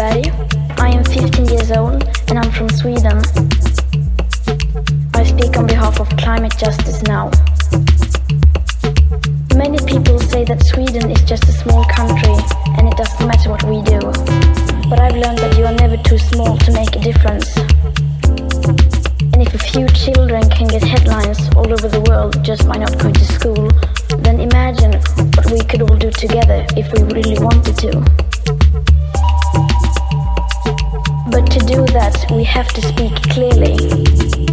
I am 15 years old and I'm from Sweden. I speak on behalf of climate justice now. Many people say that Sweden is just a small country and it doesn't matter what we do. But I've learned that you are never too small to make a difference. And if a few children can get headlines all over the world just by not going to school, then imagine what we could all do together if we really wanted to. But to do that, we have to speak clearly.